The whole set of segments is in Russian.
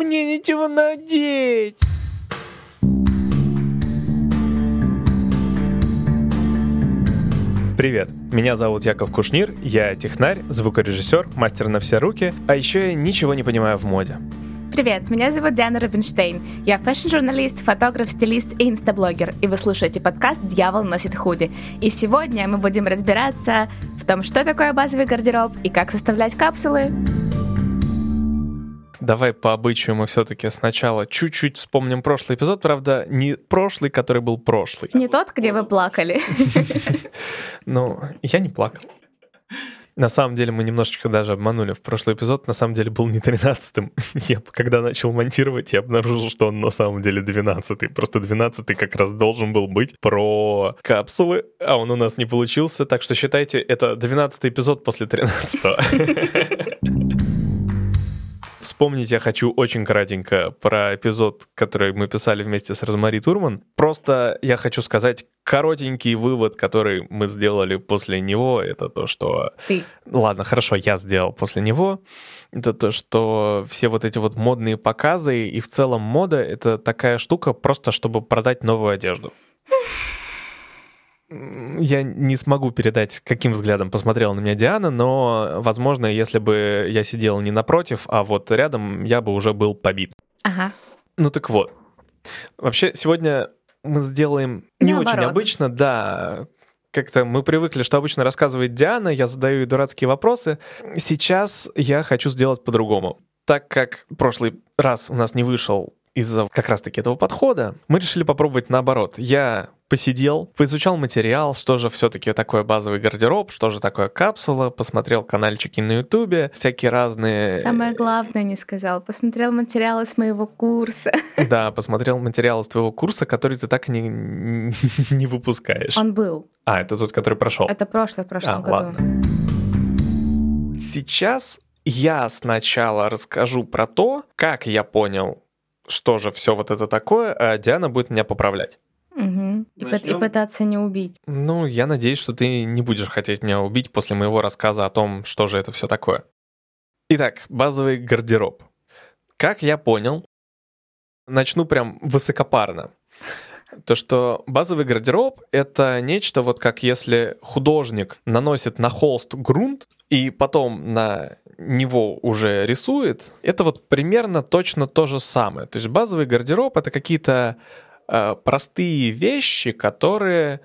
мне ничего надеть. Привет, меня зовут Яков Кушнир, я технарь, звукорежиссер, мастер на все руки, а еще я ничего не понимаю в моде. Привет, меня зовут Диана Рубинштейн. Я fashion-журналист, фотограф, стилист и инстаблогер. И вы слушаете подкаст «Дьявол носит худи». И сегодня мы будем разбираться в том, что такое базовый гардероб и как составлять капсулы. Давай по обычаю мы все-таки сначала чуть-чуть вспомним прошлый эпизод, правда, не прошлый, который был прошлый. Не тот, где вы плакали. Ну, я не плакал. На самом деле мы немножечко даже обманули. В прошлый эпизод на самом деле был не 13-м. Я когда начал монтировать, я обнаружил, что он на самом деле 12-й. Просто 12-й как раз должен был быть про капсулы, а он у нас не получился. Так что считайте, это 12-й эпизод после 13-го. Вспомнить я хочу очень кратенько про эпизод, который мы писали вместе с Розмари Турман. Просто я хочу сказать коротенький вывод, который мы сделали после него, это то, что... Ты. Ладно, хорошо, я сделал после него. Это то, что все вот эти вот модные показы и в целом мода — это такая штука просто, чтобы продать новую одежду я не смогу передать, каким взглядом посмотрела на меня Диана, но, возможно, если бы я сидел не напротив, а вот рядом, я бы уже был побит. Ага. Ну так вот. Вообще, сегодня мы сделаем не Наоборот. очень обычно, да. Как-то мы привыкли, что обычно рассказывает Диана, я задаю ей дурацкие вопросы. Сейчас я хочу сделать по-другому. Так как прошлый раз у нас не вышел из-за как раз-таки этого подхода, мы решили попробовать наоборот. Я посидел, поизучал материал, что же все-таки такое базовый гардероб, что же такое капсула, посмотрел канальчики на ютубе, всякие разные... Самое главное не сказал. Посмотрел материалы с моего курса. Да, посмотрел материал из твоего курса, который ты так и не, не выпускаешь. Он был. А, это тот, который прошел. Это прошлое в прошлом А, году. ладно. Сейчас я сначала расскажу про то, как я понял, что же все вот это такое, а Диана будет меня поправлять. И, пы- и пытаться не убить. Ну, я надеюсь, что ты не будешь хотеть меня убить после моего рассказа о том, что же это все такое. Итак, базовый гардероб. Как я понял, начну прям высокопарно. То, что базовый гардероб — это нечто вот как если художник наносит на холст грунт и потом на него уже рисует, это вот примерно точно то же самое. То есть базовый гардероб — это какие-то простые вещи, которые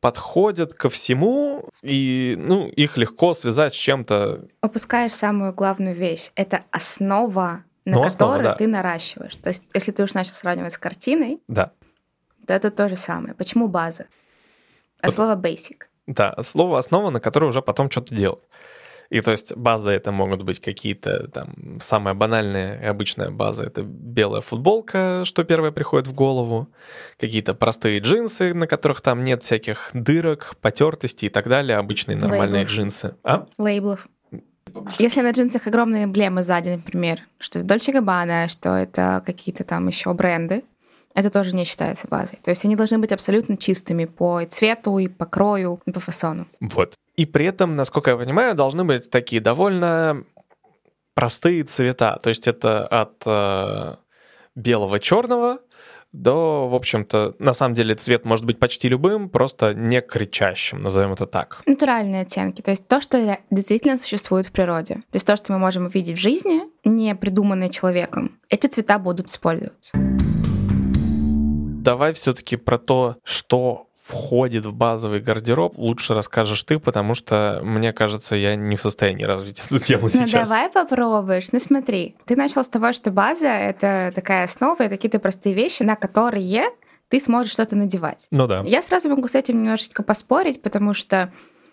подходят ко всему, и ну, их легко связать с чем-то. Упускаешь самую главную вещь. Это основа, на Ну, которой да. ты наращиваешь. То есть, если ты уж начал сравнивать с картиной, Да, то это то же самое. Почему база? От Пот- слова basic. да, слово основа, на которое уже потом что-то делать. И то есть база это могут быть какие-то там самая банальная и обычная база это белая футболка, что первое приходит в голову, какие-то простые джинсы, на которых там нет всяких дырок, потертостей и так далее, обычные нормальные Лейблов. джинсы. А? Лейблов. Если на джинсах огромные эмблемы сзади, например, что это Dolce Gabbana, что это какие-то там еще бренды, это тоже не считается базой. То есть они должны быть абсолютно чистыми по цвету, и по крою, и по фасону. Вот. И при этом, насколько я понимаю, должны быть такие довольно простые цвета. То есть это от э, белого черного до, в общем-то, на самом деле цвет может быть почти любым, просто не кричащим, назовем это так. Натуральные оттенки, то есть то, что действительно существует в природе. То есть то, что мы можем увидеть в жизни, не придуманное человеком. Эти цвета будут использоваться. Давай все-таки про то, что входит в базовый гардероб, лучше расскажешь ты, потому что, мне кажется, я не в состоянии развить эту тему Ну сейчас. давай попробуешь. Ну смотри, ты начал с того, что база — это такая основа, это какие-то простые вещи, на которые ты сможешь что-то надевать. Ну да. Я сразу могу с этим немножечко поспорить, потому что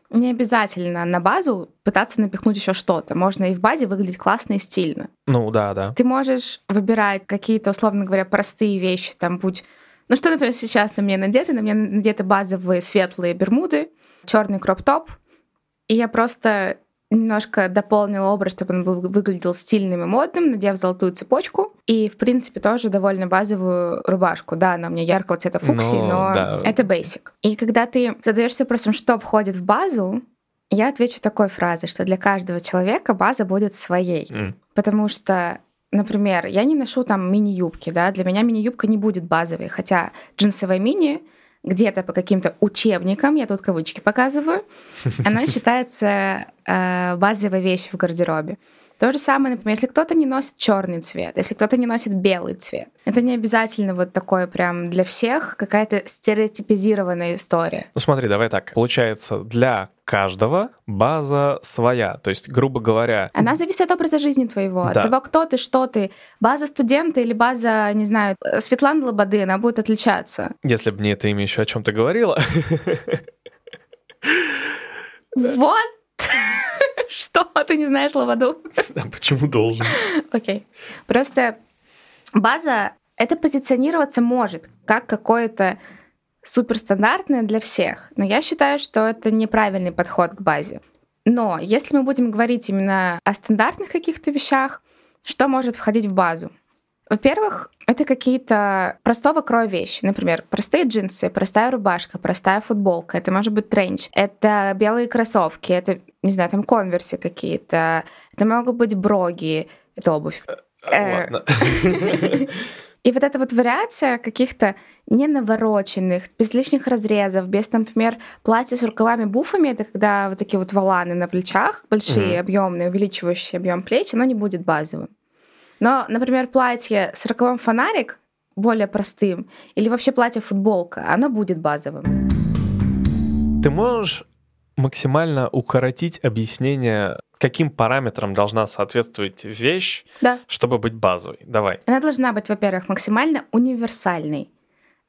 не обязательно на базу пытаться напихнуть еще что-то. Можно и в базе выглядеть классно и стильно. Ну да, да. Ты можешь выбирать какие-то, условно говоря, простые вещи, там будь... Ну что, например, сейчас на мне надето? На мне надеты базовые светлые бермуды, черный кроп-топ, и я просто немножко дополнила образ, чтобы он был, выглядел стильным и модным, надев золотую цепочку. И, в принципе, тоже довольно базовую рубашку. Да, она у меня яркого цвета фуксии, Ну, но да. это basic. И когда ты задаешься вопросом, что входит в базу, я отвечу такой фразой, что для каждого человека база будет своей. М. Потому что например, я не ношу там мини-юбки, да, для меня мини-юбка не будет базовой, хотя джинсовая мини где-то по каким-то учебникам, я тут кавычки показываю, она считается э, базовой вещью в гардеробе. То же самое, например, если кто-то не носит черный цвет, если кто-то не носит белый цвет. Это не обязательно вот такое прям для всех какая-то стереотипизированная история. Ну смотри, давай так. Получается, для каждого база своя. То есть, грубо говоря... Она зависит от образа жизни твоего, Да. от того, кто ты, что ты. База студента или база, не знаю, Светланы Лободы, она будет отличаться. Если бы мне это имя еще о чем-то говорило, Вот! Что? Ты не знаешь Лободу? а почему должен? Окей. Просто база это позиционироваться может как какое-то суперстандартное для всех. Но я считаю, что это неправильный подход к базе. Но если мы будем говорить именно о стандартных каких-то вещах, что может входить в базу? Во-первых, это какие-то простого кроя вещи. Например, простые джинсы, простая рубашка, простая футболка. Это может быть тренч. Это белые кроссовки. Это, не знаю, там конверсы какие-то. Это могут быть броги. Это обувь. Э, Ладно. И вот эта вот вариация каких-то не навороченных, без лишних разрезов, без, например, платья с рукавами-буфами, это когда вот такие вот валаны на плечах, большие, Мгм. объемные, увеличивающие объем плеч, оно не будет базовым. Но, например, платье с роковым фонарик более простым, или вообще платье-футболка, оно будет базовым. Ты можешь максимально укоротить объяснение, каким параметрам должна соответствовать вещь, Да. чтобы быть базовой? Давай. Она должна быть, во-первых, максимально универсальной.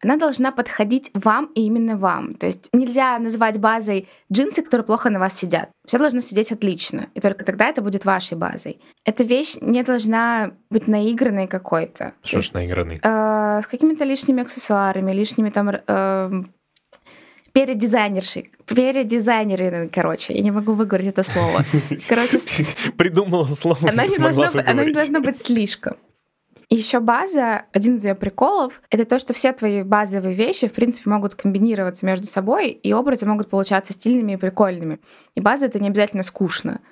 Она должна подходить вам и именно вам. То есть нельзя называть базой джинсы, которые плохо на вас сидят. Все должно сидеть отлично, и только тогда это будет вашей базой. Эта вещь не должна быть наигранной какой-то. То Что ж есть, наигранный? э, с какими-то лишними аксессуарами, лишними там э, передизайнершей, передизайнеры, короче, я не могу выговорить это слово. Короче, Придумала слово, она не она должна быть слишком. Еще база, один из ее приколов, это то, что все твои базовые вещи, в принципе, могут комбинироваться между собой, и образы могут получаться стильными и прикольными. И база это не обязательно скучно.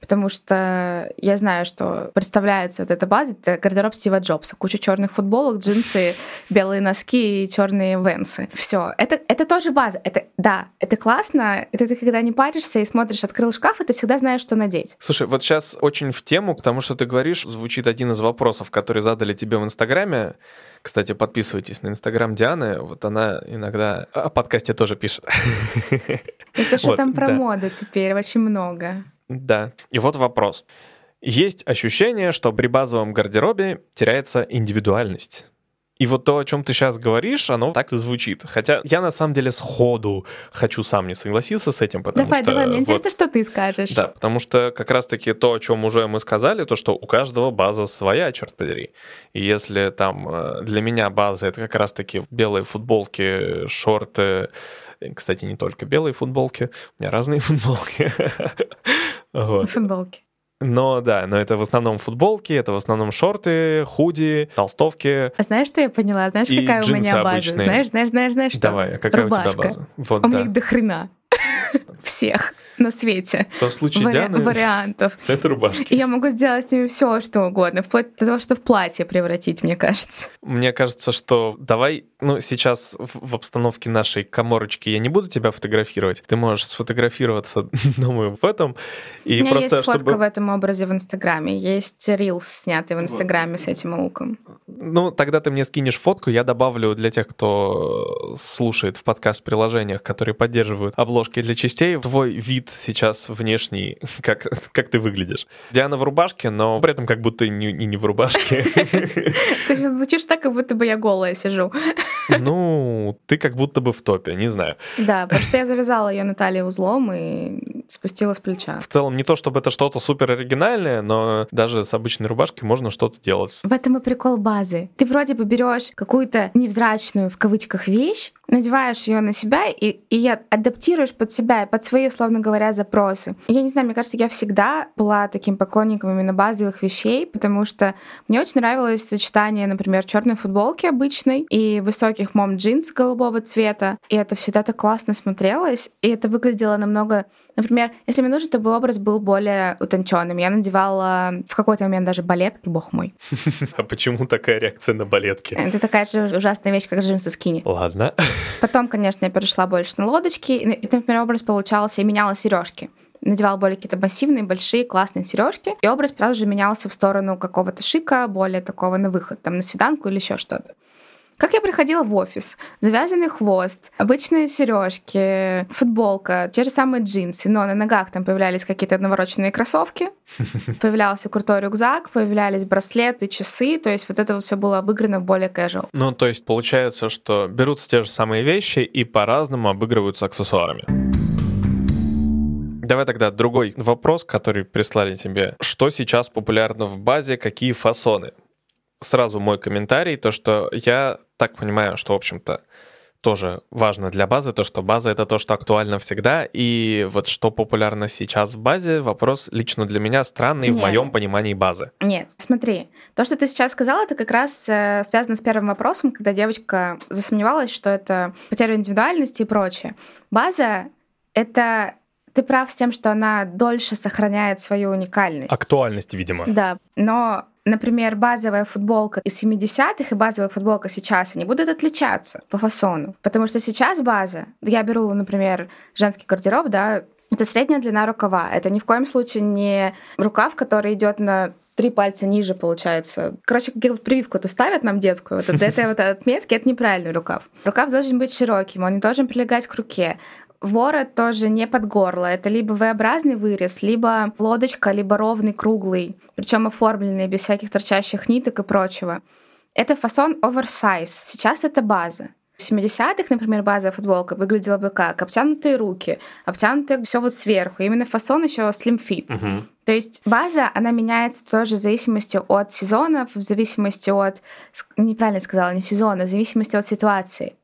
Потому что я знаю, что представляется вот эта база, это гардероб Стива Джобса. Куча черных футболок, джинсы, белые носки и черные венсы. Все. Это, это тоже база. Это, да, это классно. Это ты когда не паришься и смотришь, открыл шкаф, и ты всегда знаешь, что надеть. Слушай, вот сейчас очень в тему, к тому, что ты говоришь, звучит один из вопросов, который задали тебе в Инстаграме. Кстати, подписывайтесь на Инстаграм Дианы, вот она иногда о подкасте тоже пишет. Это что Вот, там про да. моду теперь? Очень много. Да. И вот вопрос. Есть ощущение, что при базовом гардеробе теряется индивидуальность. И вот то, о чем ты сейчас говоришь, оно так и звучит. Хотя я на самом деле сходу хочу сам не согласиться с этим, потому давай, что... давай, мне вот- интересно, что ты скажешь. Да, потому что как раз-таки то, о чем уже мы сказали, то, что у каждого база своя, черт подери. И если там э, для меня база это как раз-таки белые футболки, шорты, э, кстати, не только белые футболки, у меня разные футболки. Вот. Футболки. Но да, но это в основном футболки, это в основном шорты, худи, толстовки. А знаешь, что я поняла? Знаешь, какая у меня база? обычные. Знаешь, знаешь, знаешь, знаешь, что? Давай, а какая Рубашка. у тебя база? Вот, У меня да. их до хрена. Всех на свете. То в случае Вари- Дианы вариантов. это рубашки. И я могу сделать с ними все, что угодно, вплоть до того, что в платье превратить, мне кажется. Мне кажется, что давай, ну, сейчас в, обстановке нашей коморочки я не буду тебя фотографировать. Ты можешь сфотографироваться, думаю, в этом. И У меня просто, есть фотка чтобы... в этом образе в Инстаграме. Есть рилс, снятый в Инстаграме с этим луком. Ну, тогда ты мне скинешь фотку, я добавлю для тех, кто слушает в подкаст-приложениях, которые поддерживают обложки для частей, твой вид сейчас внешний, как, как ты выглядишь. Диана в рубашке, но при этом как будто и не, и не в рубашке. Ты сейчас звучишь так, как будто бы я голая сижу. Ну, ты как будто бы в топе, не знаю. Да, потому что я завязала ее на талии узлом и спустила с плеча. В целом, не то чтобы это что-то супер оригинальное, но даже с обычной рубашкой можно что-то делать. В этом и прикол базы. Ты вроде бы берешь какую-то невзрачную в кавычках вещь, надеваешь ее на себя и, и адаптируешь под себя, под свои, условно говоря, запросы. Я не знаю, мне кажется, я всегда была таким поклонником именно базовых вещей, потому что мне очень нравилось сочетание, например, черной футболки обычной и высоких мом джинс голубого цвета. И это всегда так классно смотрелось, и это выглядело намного... Например, если мне нужно, чтобы образ был более утонченным, я надевала в какой-то момент даже балетки, бог мой. А почему такая реакция на балетки? Это такая же ужасная вещь, как джинсы скини. Ладно. Потом, конечно, я перешла больше на лодочки, и, например, образ получался и меняла сережки надевала более какие-то массивные, большие, классные сережки, и образ сразу же менялся в сторону какого-то шика, более такого на выход, там, на свиданку или еще что-то. Как я приходила в офис? Завязанный хвост, обычные сережки, футболка, те же самые джинсы, но на ногах там появлялись какие-то навороченные кроссовки, появлялся крутой рюкзак, появлялись браслеты, часы, то есть вот это вот все было обыграно более casual. Ну, то есть получается, что берутся те же самые вещи и по-разному обыгрываются аксессуарами. Давай тогда другой вопрос, который прислали тебе. Что сейчас популярно в базе, какие фасоны? Сразу мой комментарий, то что я так понимаю, что, в общем-то, тоже важно для базы, то, что база — это то, что актуально всегда, и вот что популярно сейчас в базе, вопрос лично для меня странный Нет. в моем понимании базы. Нет, смотри, то, что ты сейчас сказала, это как раз э, связано с первым вопросом, когда девочка засомневалась, что это потеря индивидуальности и прочее. База — это ты прав с тем, что она дольше сохраняет свою уникальность. Актуальность, видимо. Да, но например, базовая футболка из 70-х и базовая футболка сейчас, они будут отличаться по фасону. Потому что сейчас база, я беру, например, женский гардероб, да, это средняя длина рукава. Это ни в коем случае не рукав, который идет на три пальца ниже, получается. Короче, как прививку эту ставят нам детскую, вот до этой вот отметки это неправильный рукав. Рукав должен быть широким, он не должен прилегать к руке. Ворот тоже не под горло. Это либо V-образный вырез, либо лодочка, либо ровный, круглый, причем оформленный без всяких торчащих ниток и прочего. Это фасон оверсайз. Сейчас это база. В 70-х, например, базовая футболка выглядела бы как обтянутые руки, обтянутые все вот сверху. Именно фасон еще slim fit. Угу. То есть база, она меняется тоже в зависимости от сезонов, в зависимости от, неправильно сказала, не сезона, в зависимости от ситуации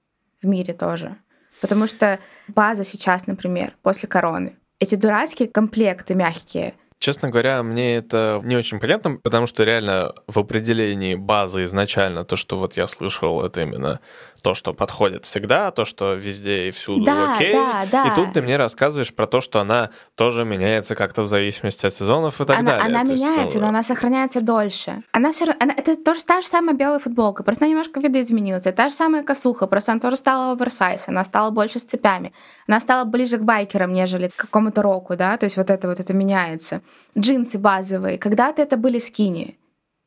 в мире тоже. Потому что база сейчас, например, после короны, эти дурацкие комплекты мягкие, Честно говоря, мне это не очень понятно, потому что реально в определении базы изначально то, что вот я слышал, это именно то, что подходит всегда, то, что везде и всюду да, окей. Да, да. И тут ты мне рассказываешь про то, что она тоже меняется как-то в зависимости от сезонов и так она, далее. Она то меняется, есть, ну... но она сохраняется дольше. Она все равно, она, это тоже та же самая белая футболка, просто она немножко видоизменилась. Это та же самая косуха, просто она тоже стала оверсайз, она стала больше с цепями. Она стала ближе к байкерам, нежели к какому-то року, да, то есть вот это вот это меняется. Джинсы базовые, когда-то это были скини.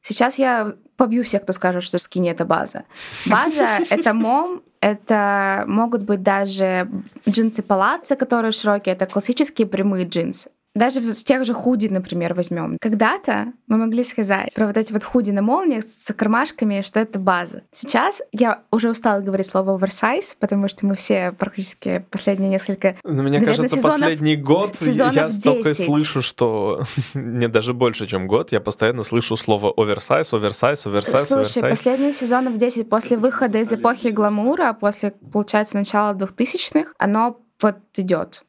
Сейчас я побью всех, кто скажет, что скини — это база. База — это мом, это могут быть даже джинсы палаца, которые широкие, это классические прямые джинсы. Даже в тех же худи, например, возьмем. Когда-то мы могли сказать про вот эти вот худи на молниях с кармашками, что это база. Сейчас я уже устала говорить слово оверсайз, потому что мы все практически последние несколько... Но ну, мне наверное, кажется, сезонов, последний год я 10. столько слышу, что не даже больше, чем год, я постоянно слышу слово оверсайз, оверсайз, оверсайз, Слушай, оверсайз. последние сезонов 10 после выхода из эпохи гламура, после, получается, начала 2000-х, оно вот идет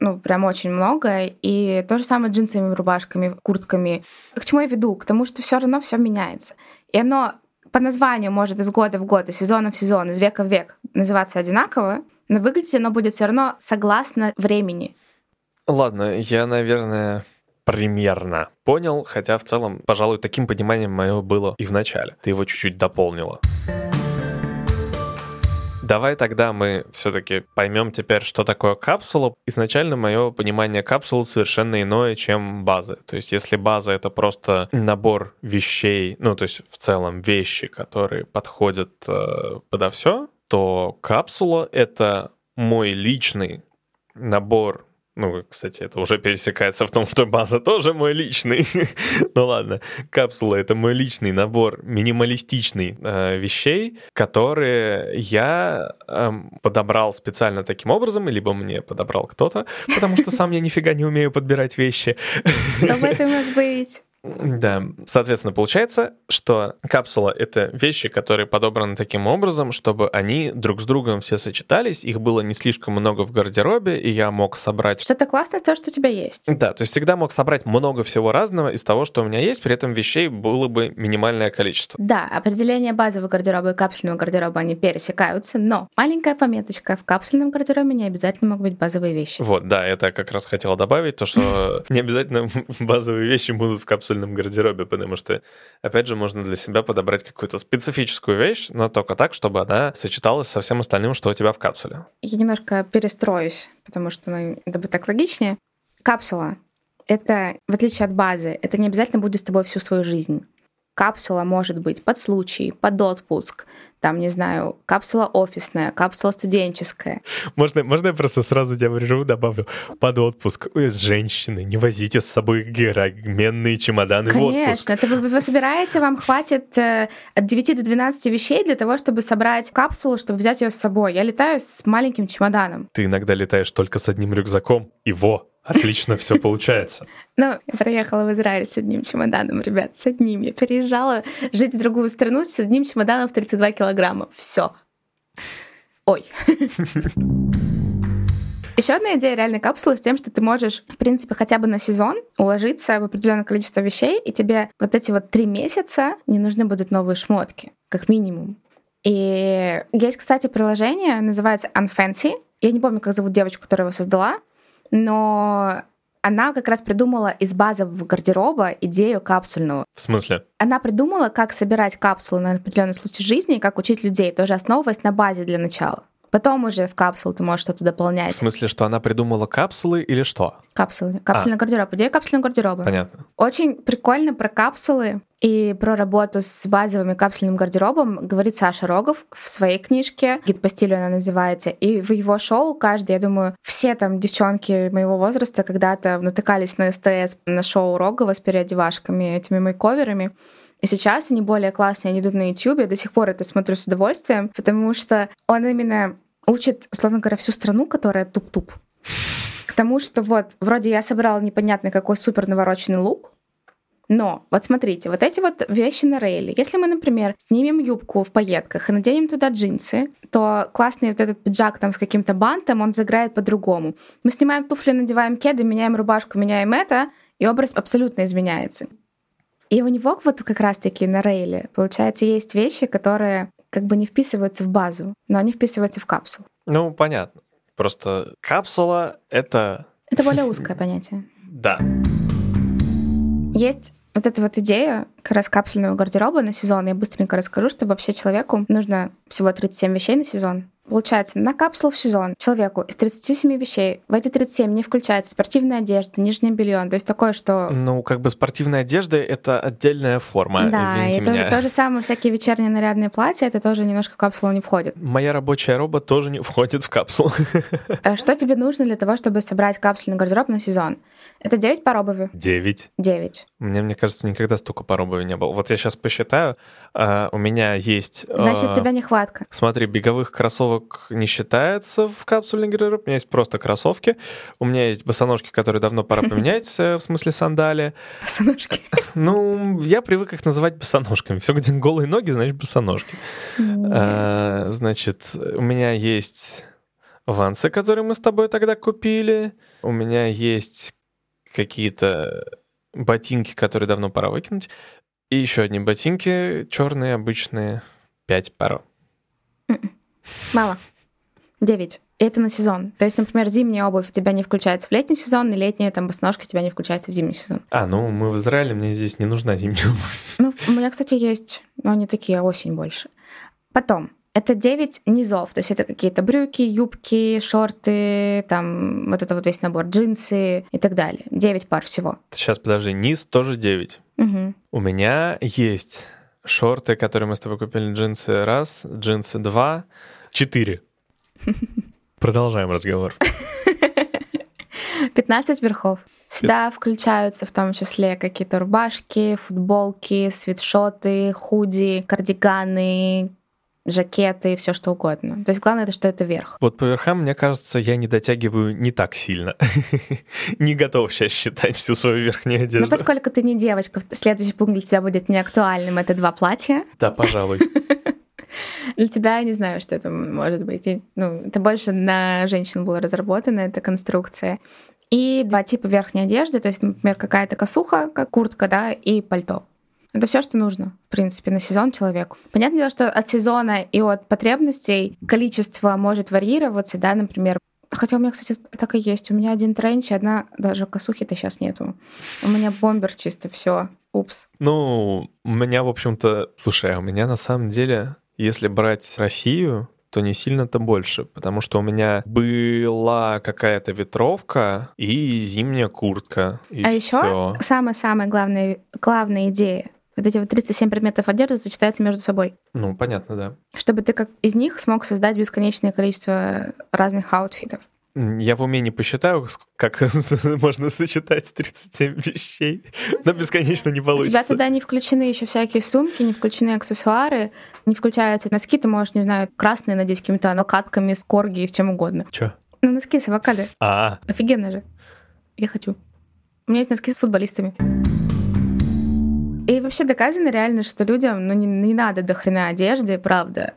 ну, прям очень много. И то же самое с джинсовыми рубашками, куртками. К чему я веду? К тому, что все равно все меняется. И оно по названию может из года в год, из сезона в сезон, из века в век называться одинаково, но выглядеть оно будет все равно согласно времени. Ладно, я, наверное, примерно понял, хотя в целом, пожалуй, таким пониманием мое было и в начале. Ты его чуть-чуть дополнила. Давай тогда мы все-таки поймем теперь, что такое капсула. Изначально мое понимание капсулы совершенно иное, чем базы. То есть если база — это просто набор вещей, ну, то есть в целом вещи, которые подходят э, подо все, то капсула — это мой личный набор ну, кстати, это уже пересекается в том, что база тоже мой личный. ну ладно, капсула это мой личный набор минималистичный э, вещей, которые я э, подобрал специально таким образом, либо мне подобрал кто-то, потому что сам я нифига не умею подбирать вещи. Что бы это мог быть? Да, соответственно, получается, что капсула — это вещи, которые подобраны таким образом, чтобы они друг с другом все сочетались, их было не слишком много в гардеробе, и я мог собрать... Что-то классное из того, что у тебя есть. Да, то есть всегда мог собрать много всего разного из того, что у меня есть, при этом вещей было бы минимальное количество. Да, определение базового гардероба и капсульного гардероба, они пересекаются, но маленькая пометочка, в капсульном гардеробе не обязательно могут быть базовые вещи. Вот, да, это как раз хотела добавить, то, что не обязательно базовые вещи будут в капсуле капсульном гардеробе, потому что, опять же, можно для себя подобрать какую-то специфическую вещь, но только так, чтобы она сочеталась со всем остальным, что у тебя в капсуле. Я немножко перестроюсь, потому что ну, это будет так логичнее. Капсула — это, в отличие от базы, это не обязательно будет с тобой всю свою жизнь. Капсула может быть под случай, под отпуск, там, не знаю, капсула офисная, капсула студенческая. Можно, можно я просто сразу тебя прерву, добавлю? Под отпуск. Ой, женщины, не возите с собой героменные чемоданы Конечно, в отпуск. это вы, вы собираете, вам хватит э, от 9 до 12 вещей для того, чтобы собрать капсулу, чтобы взять ее с собой. Я летаю с маленьким чемоданом. Ты иногда летаешь только с одним рюкзаком, и во, Отлично все получается. Ну, я приехала в Израиль с одним чемоданом, ребят, с одним. Я переезжала жить в другую страну с одним чемоданом в 32 килограмма. Все. Ой. Еще одна идея реальной капсулы в тем, что ты можешь, в принципе, хотя бы на сезон уложиться в определенное количество вещей, и тебе вот эти вот три месяца не нужны будут новые шмотки, как минимум. И есть, кстати, приложение, называется Unfancy. Я не помню, как зовут девочку, которая его создала, но она как раз придумала из базового гардероба идею капсульного. В смысле? Она придумала, как собирать капсулы на определенный случай жизни и как учить людей, тоже основываясь на базе для начала. Потом уже в капсулу ты можешь что-то дополнять. В смысле, что она придумала капсулы или что? Капсулы. Капсульный а. гардероб. Идея капсульного гардероба. Понятно. Очень прикольно про капсулы и про работу с базовым капсульным гардеробом говорит Саша Рогов в своей книжке «Гид по стилю» она называется. И в его шоу каждый, я думаю, все там девчонки моего возраста когда-то натыкались на СТС на шоу Рогова с переодевашками, этими мейковерами. И сейчас они более классные, они идут на YouTube, я до сих пор это смотрю с удовольствием, потому что он именно учит, условно говоря, всю страну, которая туп-туп, к тому, что вот, вроде я собрала непонятный какой супер навороченный лук, но вот смотрите, вот эти вот вещи на рейле, если мы, например, снимем юбку в пайетках и наденем туда джинсы, то классный вот этот пиджак там с каким-то бантом, он заграет по-другому. Мы снимаем туфли, надеваем кеды, меняем рубашку, меняем это, и образ абсолютно изменяется. И у него вот как раз-таки на рейле, получается, есть вещи, которые как бы не вписываются в базу, но они вписываются в капсулу. Ну, понятно. Просто капсула — это... Это более узкое понятие. Да. Есть вот эта вот идея как раз капсульного гардероба на сезон. Я быстренько расскажу, что вообще человеку нужно всего 37 вещей на сезон. Получается, на капсулу в сезон человеку из 37 вещей в эти 37 не включается спортивная одежда, нижнее белье. То есть такое, что... Ну, как бы спортивная одежда — это отдельная форма, Да, извините и то, меня. то же самое всякие вечерние нарядные платья, это тоже немножко в капсулу не входит. Моя рабочая роба тоже не входит в капсулу. А Что тебе нужно для того, чтобы собрать капсульный гардероб на сезон? Это 9 пар обуви. Девять. 9. Мне, мне кажется, никогда столько пар обуви не было. Вот я сейчас посчитаю, а, у меня есть... Значит, а, у тебя нехватка. Смотри, беговых кроссовок не считается в капсульный гардероб. У меня есть просто кроссовки. У меня есть босоножки, которые давно пора поменять, э, в смысле сандали. Босоножки. Ну, я привык их называть босоножками. Все, где голые ноги, значит, босоножки. А, Значит, у меня есть вансы, которые мы с тобой тогда купили. У меня есть какие-то ботинки, которые давно пора выкинуть. И еще одни ботинки черные, обычные. Пять пар. Мало. 9. Это на сезон. То есть, например, зимняя обувь у тебя не включается в летний сезон, и летняя там босоножка у тебя не включается в зимний сезон. А, ну мы в Израиле, мне здесь не нужна зимняя обувь. Ну, у меня, кстати, есть, но они такие, осень больше. Потом, это 9 низов, то есть это какие-то брюки, юбки, шорты, там вот это вот весь набор, джинсы и так далее. 9 пар всего. Сейчас, подожди, низ тоже 9. У меня есть шорты, которые мы с тобой купили, джинсы раз, джинсы два, четыре. Продолжаем разговор. 15 верхов. Сюда включаются в том числе какие-то рубашки, футболки, свитшоты, худи, кардиганы, жакеты, все что угодно. То есть главное, это что это верх. Вот по верхам, мне кажется, я не дотягиваю не так сильно. не готов сейчас считать всю свою верхнюю одежду. Ну, поскольку ты не девочка, следующий пункт для тебя будет неактуальным. Это два платья. Да, пожалуй. Для тебя я не знаю, что это может быть. ну, это больше на женщин было разработано, эта конструкция. И два типа верхней одежды, то есть, например, какая-то косуха, как куртка, да, и пальто. Это все, что нужно, в принципе, на сезон человеку. Понятное дело, что от сезона и от потребностей количество может варьироваться, да, например, Хотя у меня, кстати, так и есть. У меня один тренч, одна даже косухи-то сейчас нету. У меня бомбер чисто все. Упс. Ну, у меня, в общем-то, слушай, а у меня на самом деле, если брать Россию, то не сильно-то больше, потому что у меня была какая-то ветровка и зимняя куртка. И а еще самая-самая главная, главная идея вот эти вот 37 предметов одежды сочетаются между собой. Ну, понятно, да. Чтобы ты как из них смог создать бесконечное количество разных аутфитов. Я в уме не посчитаю, как можно сочетать 37 вещей, но бесконечно не получится. У тебя туда не включены еще всякие сумки, не включены аксессуары, не включаются носки, ты можешь, не знаю, красные надеть какими-то накатками с корги и в чем угодно. Че? Ну, носки с авокадо. А. Офигенно же. Я хочу. У меня есть носки с футболистами. Вообще доказано реально, что людям ну, не, не надо до хрена одежды, правда.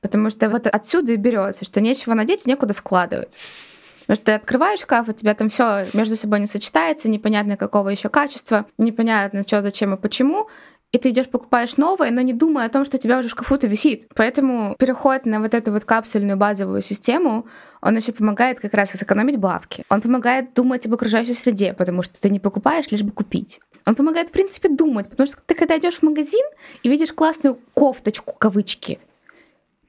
Потому что вот отсюда и берется, что нечего надеть, некуда складывать. Потому что ты открываешь шкаф, у тебя там все между собой не сочетается, непонятно какого еще качества, непонятно что, зачем и почему. И ты идешь покупаешь новое, но не думая о том, что у тебя уже в шкафу-то висит. Поэтому переход на вот эту вот капсульную базовую систему, он еще помогает как раз сэкономить бабки. Он помогает думать об окружающей среде, потому что ты не покупаешь лишь бы купить. Он помогает, в принципе, думать, потому что ты когда идешь в магазин и видишь классную кофточку, кавычки,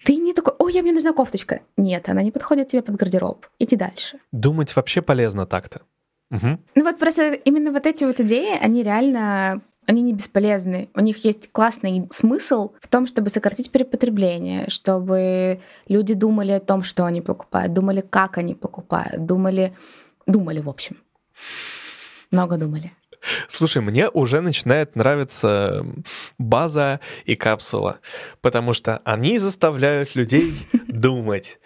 ты не такой, ой, я мне нужна кофточка. Нет, она не подходит тебе под гардероб. Иди дальше. Думать вообще полезно так-то. Угу. Ну вот просто именно вот эти вот идеи, они реально они не бесполезны. У них есть классный смысл в том, чтобы сократить перепотребление, чтобы люди думали о том, что они покупают, думали, как они покупают, думали, думали, в общем. Много думали. Слушай, мне уже начинает нравиться база и капсула, потому что они заставляют людей думать.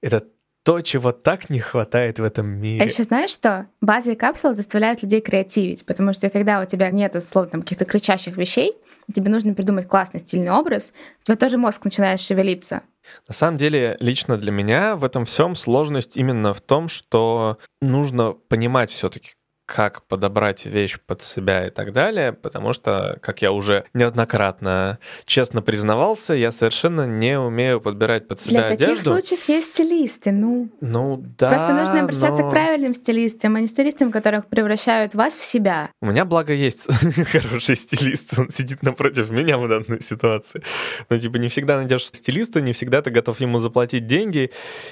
Это то, чего так не хватает в этом мире. А еще знаешь что? База и капсула заставляют людей креативить, потому что когда у тебя нет, условно, там, каких-то кричащих вещей, тебе нужно придумать классный стильный образ, у тебя тоже мозг начинает шевелиться. На самом деле, лично для меня в этом всем сложность именно в том, что нужно понимать все-таки, как подобрать вещь под себя и так далее, потому что, как я уже неоднократно честно признавался, я совершенно не умею подбирать под себя Для одежду. Для таких случаев есть стилисты, ну. Ну да. Просто нужно обращаться но... к правильным стилистам, а не стилистам, которых превращают вас в себя. У меня, благо, есть хороший стилист, он сидит напротив меня в данной ситуации. Но типа не всегда найдешь стилиста, не всегда ты готов ему заплатить деньги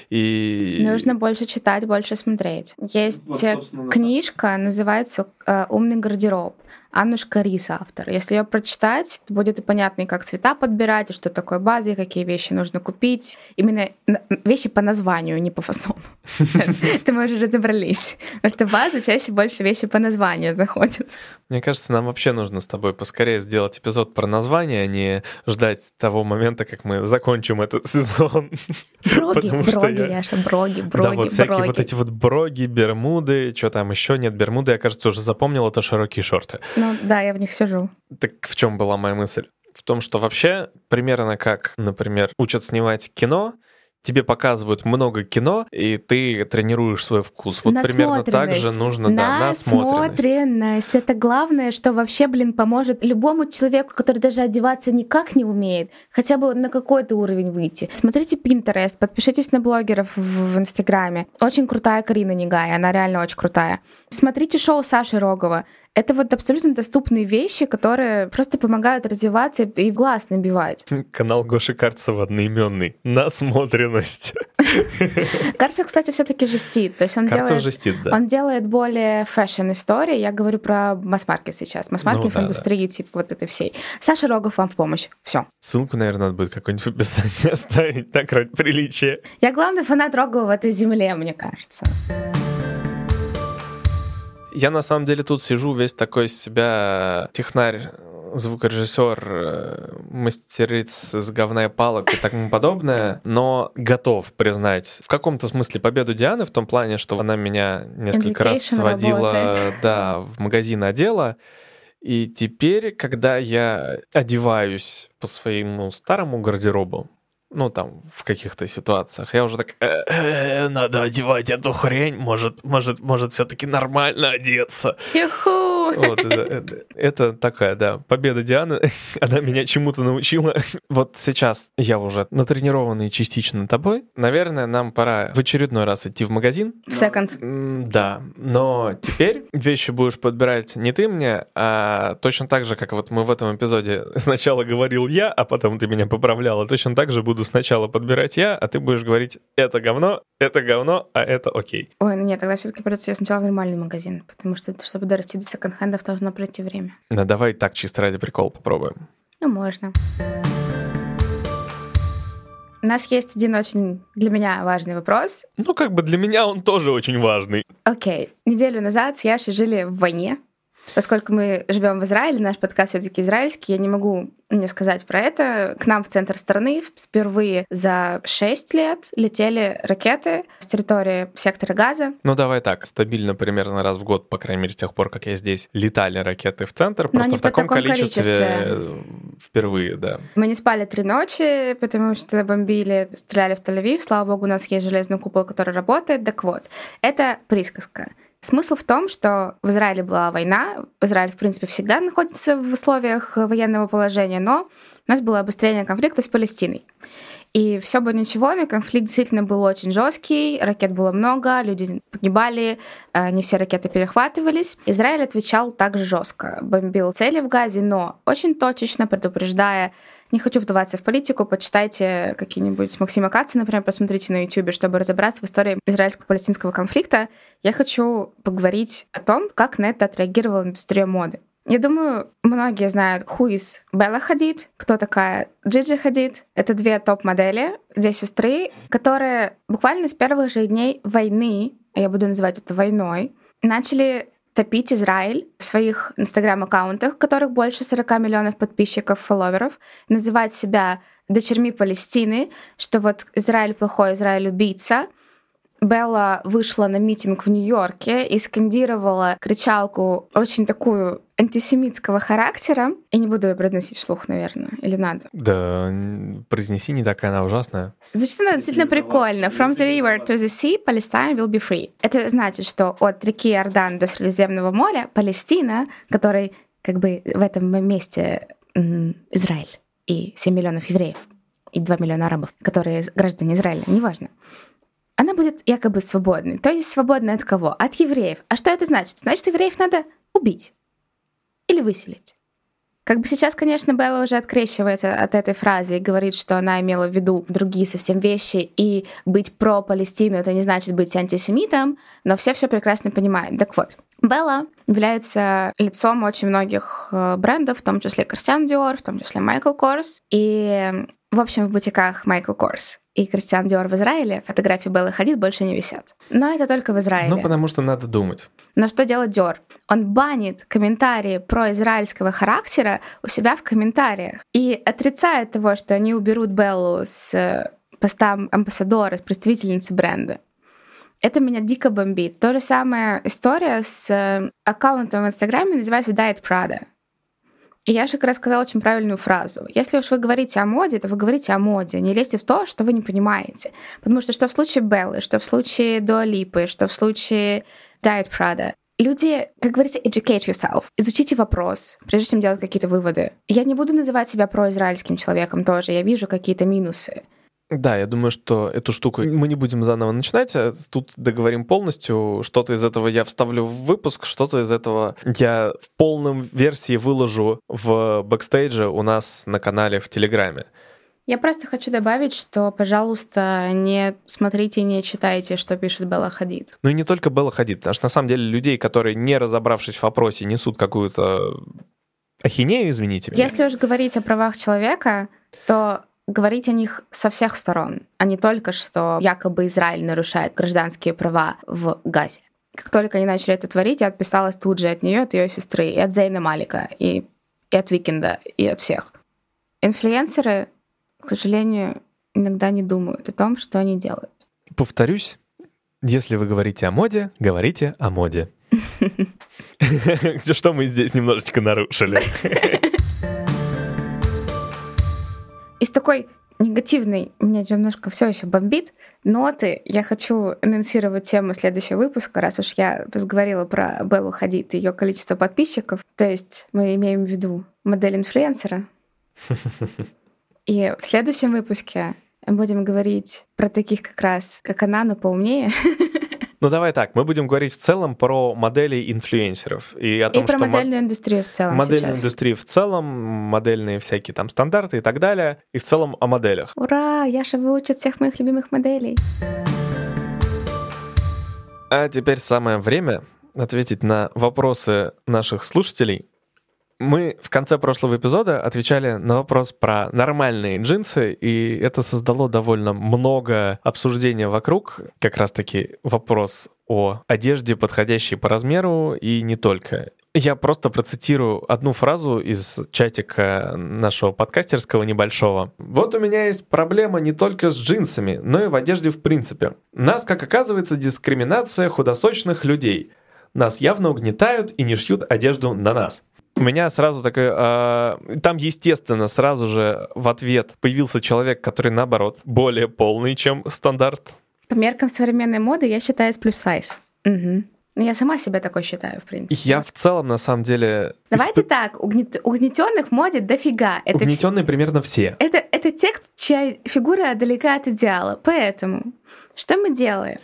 и. Нужно больше читать, больше смотреть. Есть вот, книжка называется э, «Умный гардероб». Аннушка Рис автор. Если ее прочитать, будет и понятно, как цвета подбирать, и что такое база, и какие вещи нужно купить. Именно вещи по названию, не по фасону. Это мы уже разобрались. Потому что база чаще больше вещи по названию заходят. Мне кажется, нам вообще нужно с тобой поскорее сделать эпизод про название, а не ждать того момента, как мы закончим этот сезон. Броги, броги, Яша, броги, броги, Да, вот всякие вот эти вот броги, бермуды, что там еще нет, бермуды, я, кажется, уже запомнил, это широкие шорты. Ну да, я в них сижу. Так в чем была моя мысль? В том, что вообще примерно как, например, учат снимать кино, тебе показывают много кино, и ты тренируешь свой вкус. Вот примерно так же нужно, да, насмотренность. Это главное, что вообще, блин, поможет любому человеку, который даже одеваться никак не умеет, хотя бы на какой-то уровень выйти. Смотрите Pinterest, подпишитесь на блогеров в, в Инстаграме. Очень крутая Карина Негая, она реально очень крутая. Смотрите шоу Саши Рогова. Это вот абсолютно доступные вещи, которые просто помогают развиваться и в глаз набивать. Канал Гоши Карцева одноименный. Насмотренность. Карцев, кстати, все-таки жестит. То есть он Карцев делает, жестит, да. он делает более fashion истории. Я говорю про масс-маркет сейчас. Масс-маркет ну, да, индустрии, да. типа вот этой всей. Саша Рогов вам в помощь. Все. Ссылку, наверное, надо будет какой-нибудь в описании оставить, так ради приличия. Я главный фанат Рогова в этой земле, мне кажется. Я на самом деле тут сижу весь такой себя технарь звукорежиссер, э, мастериц с говна и палок и тому подобное, но готов признать в каком-то смысле победу Дианы в том плане, что она меня несколько раз сводила работает. да, в магазин одела. И теперь, когда я одеваюсь по своему старому гардеробу, ну, там, в каких-то ситуациях. Я уже так, надо одевать эту хрень, может, может, может все-таки нормально одеться. Юху! Вот, это, это, такая, да, победа Дианы. Она меня чему-то научила. Вот сейчас я уже натренированный частично тобой. Наверное, нам пора в очередной раз идти в магазин. В секонд. Да, но теперь вещи будешь подбирать не ты мне, а точно так же, как вот мы в этом эпизоде сначала говорил я, а потом ты меня поправляла. Точно так же буду сначала подбирать я, а ты будешь говорить это говно, это говно, а это окей. Ой, ну нет, тогда все-таки придется сначала в нормальный магазин, потому что чтобы дорасти до секонд секонд должно пройти время. Да, давай так чисто ради прикола попробуем. Ну, можно. У нас есть один очень для меня важный вопрос. Ну, как бы для меня он тоже очень важный. Окей. Okay. Неделю назад с Яшей жили в войне. Поскольку мы живем в Израиле, наш подкаст все-таки израильский, я не могу не сказать про это. К нам в центр страны впервые за 6 лет летели ракеты с территории сектора Газа. Ну давай так, стабильно примерно раз в год, по крайней мере, с тех пор, как я здесь, летали ракеты в центр, просто Но не в таком, таком количестве, количестве впервые, да. Мы не спали три ночи, потому что бомбили, стреляли в Тель-Авив. Слава богу, у нас есть железный купол, который работает. Так вот, это присказка. Смысл в том, что в Израиле была война, Израиль, в принципе, всегда находится в условиях военного положения, но у нас было обострение конфликта с Палестиной. И все бы ничего, но конфликт действительно был очень жесткий, ракет было много, люди погибали, э, не все ракеты перехватывались. Израиль отвечал также жестко, бомбил цели в Газе, но очень точечно предупреждая не хочу вдаваться в политику, почитайте какие-нибудь Максима Каца, например, посмотрите на YouTube, чтобы разобраться в истории израильско-палестинского конфликта. Я хочу поговорить о том, как на это отреагировала индустрия моды. Я думаю, многие знают, who is Белла Хадид, кто такая Джиджи Хадид. Это две топ-модели, две сестры, которые буквально с первых же дней войны, я буду называть это войной, начали топить Израиль в своих инстаграм-аккаунтах, которых больше 40 миллионов подписчиков, фолловеров, называть себя дочерьми Палестины, что вот Израиль плохой, Израиль убийца — Белла вышла на митинг в Нью-Йорке и скандировала кричалку очень такую антисемитского характера. И не буду ее произносить вслух, наверное, или надо? Да, произнеси, не такая она ужасная. Звучит она действительно прикольно. From the river to the sea, Palestine will be free. Это значит, что от реки Иордан до Средиземного моря Палестина, который как бы в этом месте Израиль и 7 миллионов евреев и 2 миллиона арабов, которые граждане Израиля, неважно она будет якобы свободной. То есть свободной от кого? От евреев. А что это значит? Значит, евреев надо убить или выселить. Как бы сейчас, конечно, Белла уже открещивается от этой фразы и говорит, что она имела в виду другие совсем вещи, и быть про Палестину это не значит быть антисемитом, но все все прекрасно понимают. Так вот, Белла является лицом очень многих э, брендов, в том числе Кристиан Диор, в том числе Майкл Корс. И, в общем, в бутиках Майкл Корс и Кристиан Диор в Израиле фотографии Беллы Хадид больше не висят. Но это только в Израиле. Ну, потому что надо думать. Но что делает Диор? Он банит комментарии про израильского характера у себя в комментариях и отрицает того, что они уберут Беллу с э, поста амбассадора, с представительницы бренда. Это меня дико бомбит. То же самая история с э, аккаунтом в Инстаграме называется Diet Prada. И я же как раз сказала очень правильную фразу. Если уж вы говорите о моде, то вы говорите о моде. Не лезьте в то, что вы не понимаете. Потому что что в случае Беллы, что в случае Дуалипы, что в случае Diet Prada, люди, как говорится, educate yourself. Изучите вопрос, прежде чем делать какие-то выводы. Я не буду называть себя произраильским человеком тоже. Я вижу какие-то минусы. Да, я думаю, что эту штуку мы не будем заново начинать. А тут договорим полностью. Что-то из этого я вставлю в выпуск, что-то из этого я в полной версии выложу в бэкстейдже у нас на канале в Телеграме. Я просто хочу добавить, что, пожалуйста, не смотрите не читайте, что пишет Белла Хадид. Ну и не только Белла Хадид, потому что на самом деле людей, которые, не разобравшись в вопросе, несут какую-то ахинею, извините меня. Если уж говорить о правах человека, то говорить о них со всех сторон, а не только, что якобы Израиль нарушает гражданские права в Газе. Как только они начали это творить, я отписалась тут же от нее, от ее сестры и от Зейна Малика. И и от Викинда, и от всех. Инфлюенсеры, к сожалению, иногда не думают о том, что они делают. Повторюсь, если вы говорите о моде, говорите о моде. Что мы здесь немножечко нарушили. Из такой негативной, меня немножко все еще бомбит, ноты. Я хочу анонсировать тему следующего выпуска, раз уж я говорила про Беллу Хадид и ее количество подписчиков. То есть мы имеем в виду модель инфлюенсера. И в следующем выпуске будем говорить про таких как раз, как она, но поумнее. Ну давай так, мы будем говорить в целом про модели инфлюенсеров и о том, и про что модельную индустрию в целом модельную сейчас. индустрию в целом, модельные всякие там стандарты и так далее, и в целом о моделях. Ура! Яша выучит всех моих любимых моделей. А теперь самое время ответить на вопросы наших слушателей. Мы в конце прошлого эпизода отвечали на вопрос про нормальные джинсы, и это создало довольно много обсуждения вокруг. Как раз-таки вопрос о одежде, подходящей по размеру, и не только. Я просто процитирую одну фразу из чатика нашего подкастерского небольшого. Вот у меня есть проблема не только с джинсами, но и в одежде в принципе. Нас, как оказывается, дискриминация худосочных людей. Нас явно угнетают и не шьют одежду на нас. У меня сразу такой... Э, там, естественно, сразу же в ответ появился человек, который, наоборот, более полный, чем стандарт. По меркам современной моды я считаюсь плюс сайз. Угу. Ну, я сама себя такой считаю, в принципе. Я в целом, на самом деле... Давайте исп... так, угнет... угнетенных в моде дофига. Это Угнетенные вс... примерно все. Это, это те, чья фигура далека от идеала. Поэтому что мы делаем?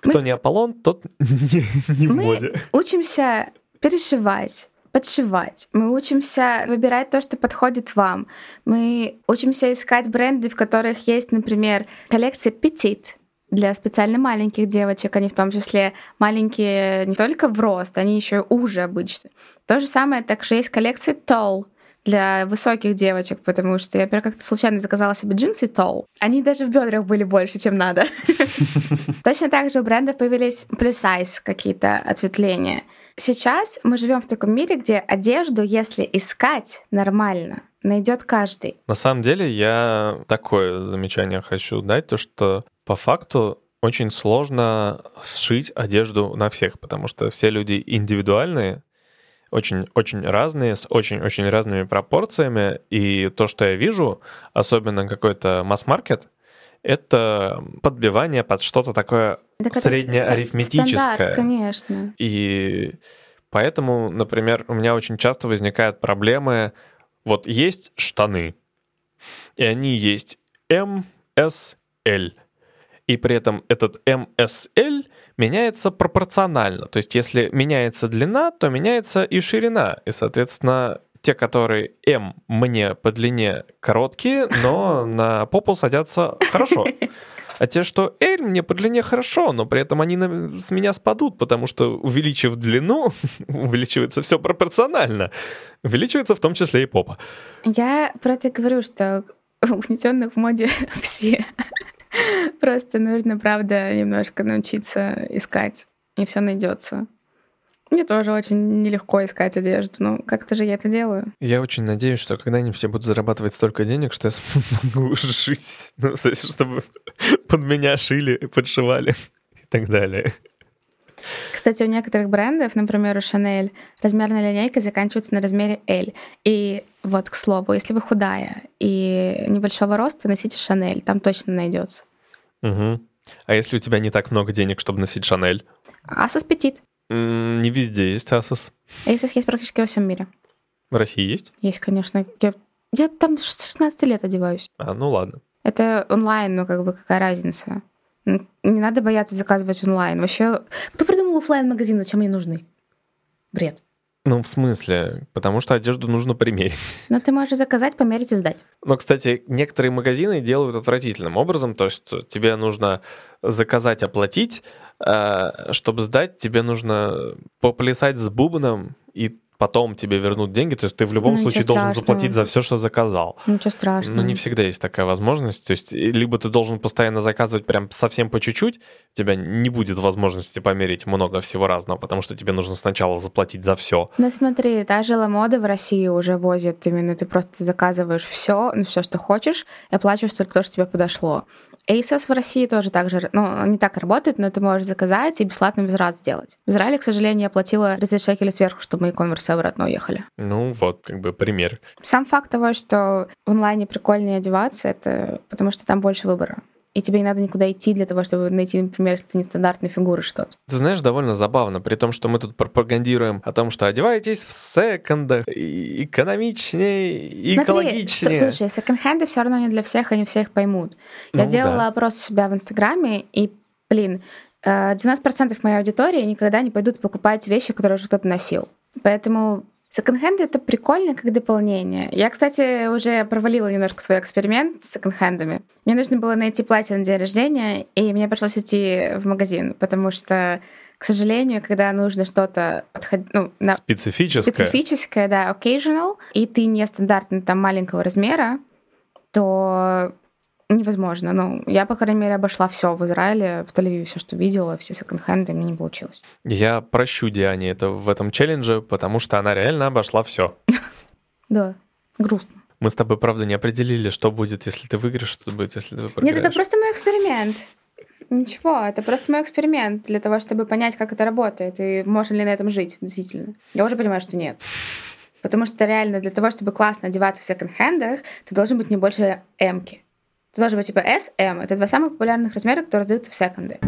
Кто мы... не Аполлон, тот не, не в мы моде. учимся перешивать подшивать, мы учимся выбирать то, что подходит вам, мы учимся искать бренды, в которых есть, например, коллекция Petit для специально маленьких девочек, они в том числе маленькие не только в рост, они еще уже обычно. То же самое также есть коллекция Tall, для высоких девочек, потому что я, например, как-то случайно заказала себе джинсы Tall. Они даже в бедрах были больше, чем надо. Точно так же у брендов появились плюс-сайз какие-то ответвления. Сейчас мы живем в таком мире, где одежду, если искать нормально, найдет каждый. На самом деле я такое замечание хочу дать, то что по факту очень сложно сшить одежду на всех, потому что все люди индивидуальные, очень-очень разные, с очень-очень разными пропорциями, и то, что я вижу, особенно какой-то масс-маркет, это подбивание под что-то такое так среднеарифметическое. Стандарт, конечно. И поэтому, например, у меня очень часто возникают проблемы. Вот есть штаны, и они есть М, С, L. И при этом этот MSL меняется пропорционально. То есть если меняется длина, то меняется и ширина. И, соответственно, те, которые М мне по длине короткие, но на попу садятся хорошо. А те, что L мне по длине хорошо, но при этом они с меня спадут, потому что увеличив длину, увеличивается все пропорционально. Увеличивается в том числе и попа. Я про это говорю, что угнетенных в моде все. Просто нужно, правда, немножко научиться искать, и все найдется. Мне тоже очень нелегко искать одежду, но как-то же я это делаю. Я очень надеюсь, что когда-нибудь все будут зарабатывать столько денег, что я смогу жить, ну, чтобы под меня шили и подшивали и так далее. Кстати, у некоторых брендов, например, у Chanel, размерная линейка заканчивается на размере L. И вот, к слову, если вы худая и небольшого роста, носите Chanel, там точно найдется. Угу. А если у тебя не так много денег, чтобы носить Chanel? Asos Petit. Не везде есть Asos. Asos есть практически во всем мире. В России есть? Есть, конечно. Я, я там с 16 лет одеваюсь. А, ну ладно. Это онлайн, ну как бы какая разница? Не надо бояться заказывать онлайн. Вообще, кто придумал офлайн магазин Зачем они нужны? Бред. Ну, в смысле? Потому что одежду нужно примерить. Но ты можешь заказать, померить и сдать. Но, кстати, некоторые магазины делают отвратительным образом. То есть тебе нужно заказать, оплатить, а, чтобы сдать, тебе нужно поплясать с бубном и потом тебе вернут деньги, то есть ты в любом Ну, случае должен страшного. заплатить за все, что заказал. Ничего страшного. Но не всегда есть такая возможность. То есть либо ты должен постоянно заказывать прям совсем по чуть-чуть, у тебя не будет возможности померить много всего разного, потому что тебе нужно сначала заплатить за все. Ну смотри, та же Ламода в России уже возит именно, ты просто заказываешь все, ну все, что хочешь, и оплачиваешь только то, что тебе подошло. ASOS в России тоже так же, ну, не так работает, но ты можешь заказать и бесплатно без раз сделать. В Израиле, к сожалению, я платила 30 шекелей сверху, чтобы мои конверсы обратно уехали. Ну вот, как бы пример. Сам факт того, что в онлайне прикольнее одеваться, это потому что там больше выбора. И тебе не надо никуда идти для того, чтобы найти, например, если ты нестандартной фигуры что-то. Ты знаешь, довольно забавно, при том, что мы тут пропагандируем о том, что одевайтесь в секондах, экономичнее, Смотри, экологичнее. что- слушай, секонд-хенды все равно не для всех, они все их поймут. Я Ну, делала да. опрос у себя в Инстаграме, и, блин, э, 90% моей аудитории никогда не пойдут покупать вещи, которые уже кто-то носил. Поэтому секонд-хенды — это прикольно как дополнение. Я, кстати, уже провалила немножко свой эксперимент с секонд-хендами. Мне нужно было найти платье на день рождения, и мне пришлось идти в магазин, потому что, к сожалению, когда нужно что-то подходить, ну, на, Специфическое. специфическое, да, occasional, и ты не стандартный там маленького размера, то невозможно. Ну, я, по крайней мере, обошла все в Израиле, в Тель-Авиве все, что видела, все секонд-хенды, мне не получилось. Я прощу Диане это в этом челлендже, потому что она реально обошла все. Да, грустно. Мы с тобой, правда, не определили, что будет, если ты выиграешь, что будет, если ты Нет, проиграешь. это просто мой эксперимент. Ничего, это просто мой эксперимент для того, чтобы понять, как это работает и можно ли на этом жить, действительно. Я уже понимаю, что нет. Потому что реально для того, чтобы классно одеваться в секонд-хендах, ты должен быть не больше М-ки. Ты должен быть типа S, M. Это два самых популярных размера, которые раздаются в секонды.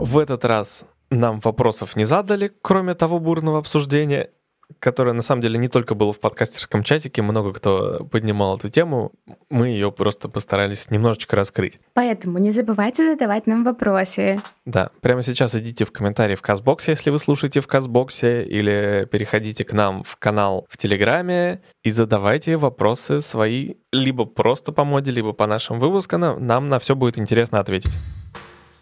В этот раз нам вопросов не задали, кроме того бурного обсуждения, которое на самом деле не только было в подкастерском чатике, много кто поднимал эту тему, мы ее просто постарались немножечко раскрыть. Поэтому не забывайте задавать нам вопросы. Да, прямо сейчас идите в комментарии в Казбоксе, если вы слушаете в Казбоксе, или переходите к нам в канал в Телеграме и задавайте вопросы свои либо просто по моде, либо по нашим выпускам. Нам на все будет интересно ответить.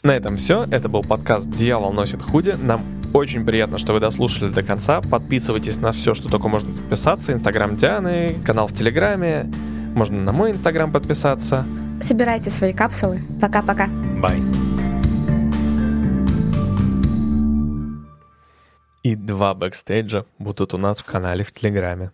На этом все. Это был подкаст «Дьявол носит худи». Нам очень приятно, что вы дослушали до конца. Подписывайтесь на все, что только можно подписаться. Инстаграм Дианы, канал в Телеграме. Можно на мой Инстаграм подписаться. Собирайте свои капсулы. Пока-пока. Бай. И два бэкстейджа будут у нас в канале в Телеграме.